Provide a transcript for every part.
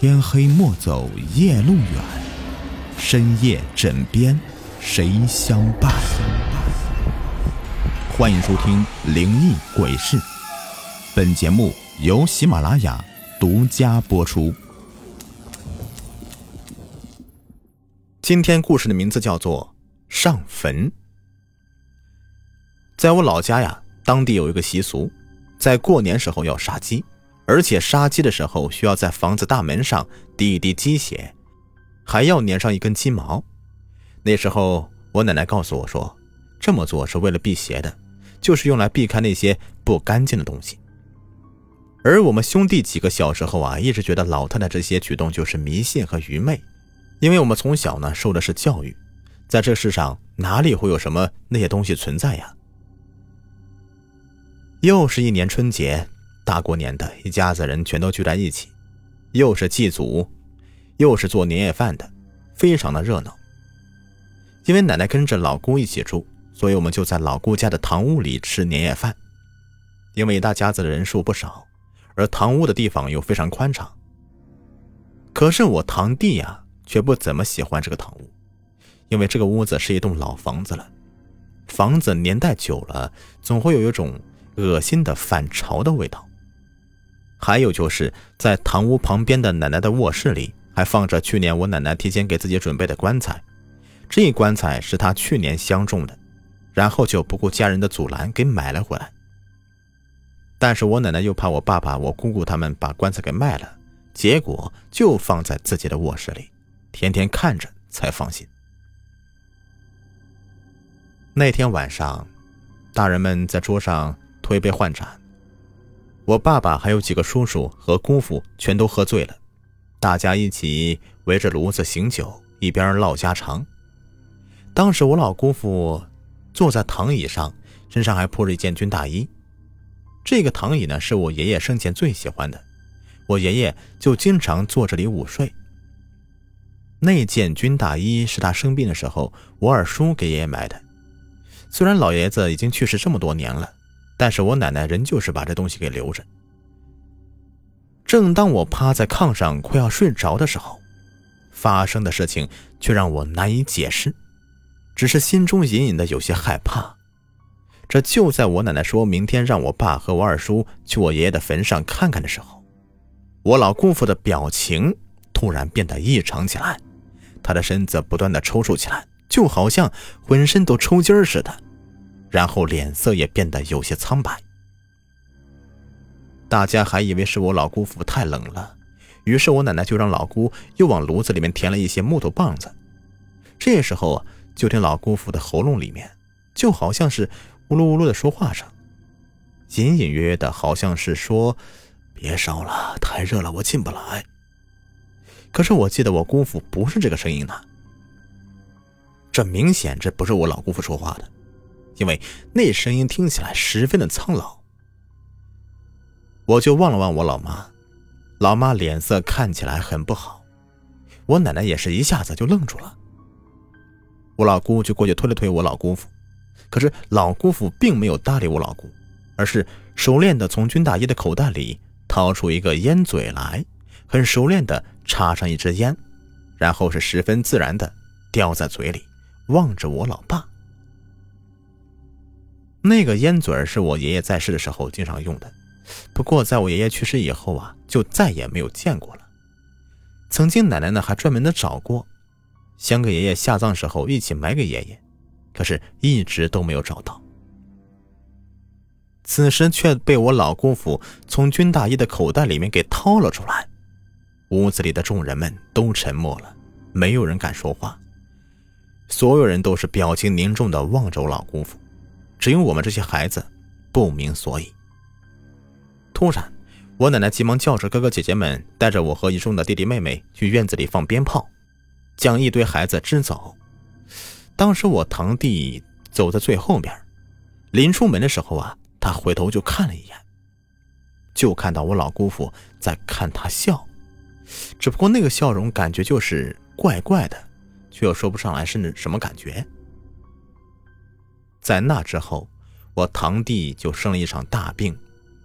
天黑莫走夜路远，深夜枕边谁相伴？欢迎收听《灵异鬼事》，本节目由喜马拉雅独家播出。今天故事的名字叫做《上坟》。在我老家呀，当地有一个习俗，在过年时候要杀鸡。而且杀鸡的时候需要在房子大门上滴一滴鸡血，还要粘上一根鸡毛。那时候我奶奶告诉我说，这么做是为了辟邪的，就是用来避开那些不干净的东西。而我们兄弟几个小时候啊，一直觉得老太太这些举动就是迷信和愚昧，因为我们从小呢受的是教育，在这世上哪里会有什么那些东西存在呀？又是一年春节。大过年的，一家子人全都聚在一起，又是祭祖，又是做年夜饭的，非常的热闹。因为奶奶跟着老姑一起住，所以我们就在老姑家的堂屋里吃年夜饭。因为一大家子的人数不少，而堂屋的地方又非常宽敞。可是我堂弟呀，却不怎么喜欢这个堂屋，因为这个屋子是一栋老房子了，房子年代久了，总会有一种恶心的反潮的味道。还有就是在堂屋旁边的奶奶的卧室里，还放着去年我奶奶提前给自己准备的棺材。这棺材是她去年相中的，然后就不顾家人的阻拦给买了回来。但是我奶奶又怕我爸爸、我姑姑他们把棺材给卖了，结果就放在自己的卧室里，天天看着才放心。那天晚上，大人们在桌上推杯换盏。我爸爸还有几个叔叔和姑父全都喝醉了，大家一起围着炉子醒酒，一边唠家常。当时我老姑父坐在躺椅上，身上还铺着一件军大衣。这个躺椅呢，是我爷爷生前最喜欢的，我爷爷就经常坐这里午睡。那件军大衣是他生病的时候我二叔给爷爷买的，虽然老爷子已经去世这么多年了。但是我奶奶仍旧是把这东西给留着。正当我趴在炕上快要睡着的时候，发生的事情却让我难以解释，只是心中隐隐的有些害怕。这就在我奶奶说明天让我爸和我二叔去我爷爷的坟上看看的时候，我老姑父的表情突然变得异常起来，他的身子不断的抽搐起来，就好像浑身都抽筋似的。然后脸色也变得有些苍白，大家还以为是我老姑父太冷了，于是我奶奶就让老姑又往炉子里面填了一些木头棒子。这时候啊，就听老姑父的喉咙里面就好像是呜噜呜噜的说话声，隐隐约约的，好像是说：“别烧了，太热了，我进不来。”可是我记得我姑父不是这个声音呢，这明显这不是我老姑父说话的。因为那声音听起来十分的苍老，我就望了望我老妈，老妈脸色看起来很不好，我奶奶也是一下子就愣住了。我老姑就过去推了推我老姑父，可是老姑父并没有搭理我老姑，而是熟练的从军大衣的口袋里掏出一个烟嘴来，很熟练的插上一支烟，然后是十分自然的叼在嘴里，望着我老爸。那个烟嘴是我爷爷在世的时候经常用的，不过在我爷爷去世以后啊，就再也没有见过了。曾经奶奶呢还专门的找过，想给爷爷下葬时候一起埋给爷爷，可是一直都没有找到。此时却被我老姑父从军大衣的口袋里面给掏了出来，屋子里的众人们都沉默了，没有人敢说话，所有人都是表情凝重的望着我老姑父。只有我们这些孩子不明所以。突然，我奶奶急忙叫着哥哥姐姐们，带着我和一众的弟弟妹妹去院子里放鞭炮，将一堆孩子支走。当时我堂弟走在最后面，临出门的时候啊，他回头就看了一眼，就看到我老姑父在看他笑，只不过那个笑容感觉就是怪怪的，却又说不上来是什么感觉。在那之后，我堂弟就生了一场大病，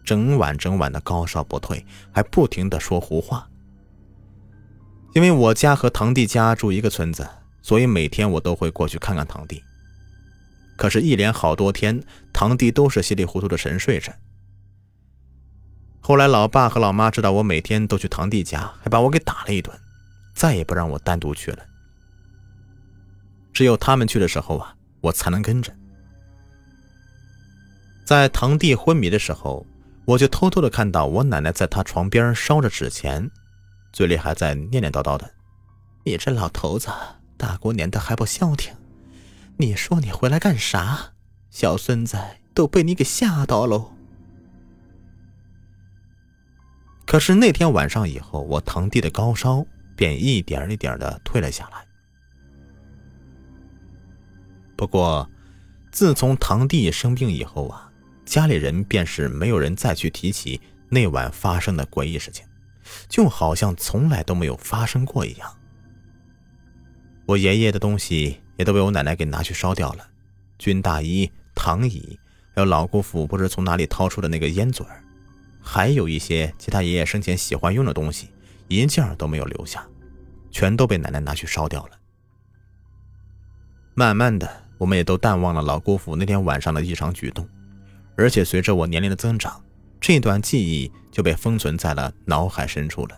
整晚整晚的高烧不退，还不停的说胡话。因为我家和堂弟家住一个村子，所以每天我都会过去看看堂弟。可是，一连好多天，堂弟都是稀里糊涂的沉睡着。后来，老爸和老妈知道我每天都去堂弟家，还把我给打了一顿，再也不让我单独去了。只有他们去的时候啊，我才能跟着。在堂弟昏迷的时候，我就偷偷的看到我奶奶在他床边烧着纸钱。嘴里还在念念叨叨的：“你这老头子，大过年的还不消停！你说你回来干啥？小孙子都被你给吓到喽。”可是那天晚上以后，我堂弟的高烧便一点一点的退了下来。不过，自从堂弟生病以后啊，家里人便是没有人再去提起那晚发生的诡异事情。就好像从来都没有发生过一样。我爷爷的东西也都被我奶奶给拿去烧掉了，军大衣、躺椅，还有老姑父不知从哪里掏出的那个烟嘴还有一些其他爷爷生前喜欢用的东西，一件都没有留下，全都被奶奶拿去烧掉了。慢慢的，我们也都淡忘了老姑父那天晚上的异常举动，而且随着我年龄的增长。这段记忆就被封存在了脑海深处了。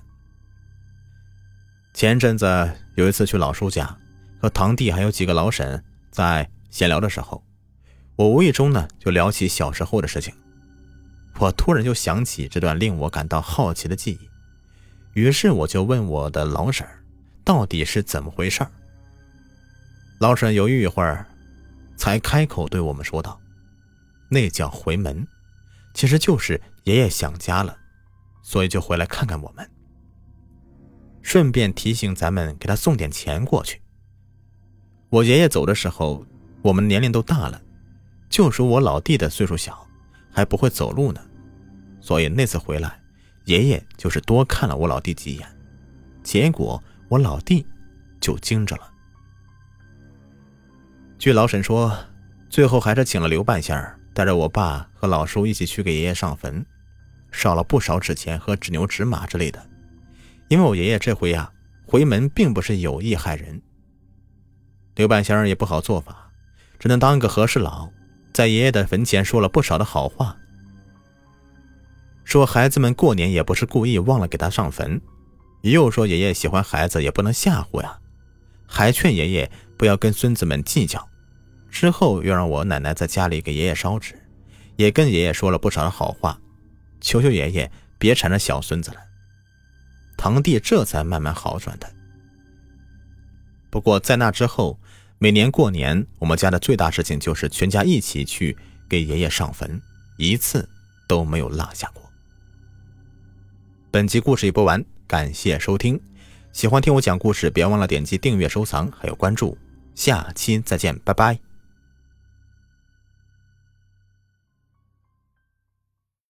前阵子有一次去老叔家，和堂弟还有几个老婶在闲聊的时候，我无意中呢就聊起小时候的事情。我突然就想起这段令我感到好奇的记忆，于是我就问我的老婶到底是怎么回事老婶犹豫一会儿，才开口对我们说道：“那叫回门。”其实就是爷爷想家了，所以就回来看看我们，顺便提醒咱们给他送点钱过去。我爷爷走的时候，我们年龄都大了，就属我老弟的岁数小，还不会走路呢，所以那次回来，爷爷就是多看了我老弟几眼，结果我老弟就惊着了。据老沈说，最后还是请了刘半仙儿。带着我爸和老叔一起去给爷爷上坟，烧了不少纸钱和纸牛纸马之类的。因为我爷爷这回呀回门并不是有意害人，刘半仙儿也不好做法，只能当个和事佬，在爷爷的坟前说了不少的好话，说孩子们过年也不是故意忘了给他上坟，又说爷爷喜欢孩子也不能吓唬呀，还劝爷爷不要跟孙子们计较。之后又让我奶奶在家里给爷爷烧纸，也跟爷爷说了不少的好话，求求爷爷别缠着小孙子了。堂弟这才慢慢好转的。不过在那之后，每年过年，我们家的最大事情就是全家一起去给爷爷上坟，一次都没有落下过。本集故事已播完，感谢收听。喜欢听我讲故事，别忘了点击订阅、收藏还有关注。下期再见，拜拜。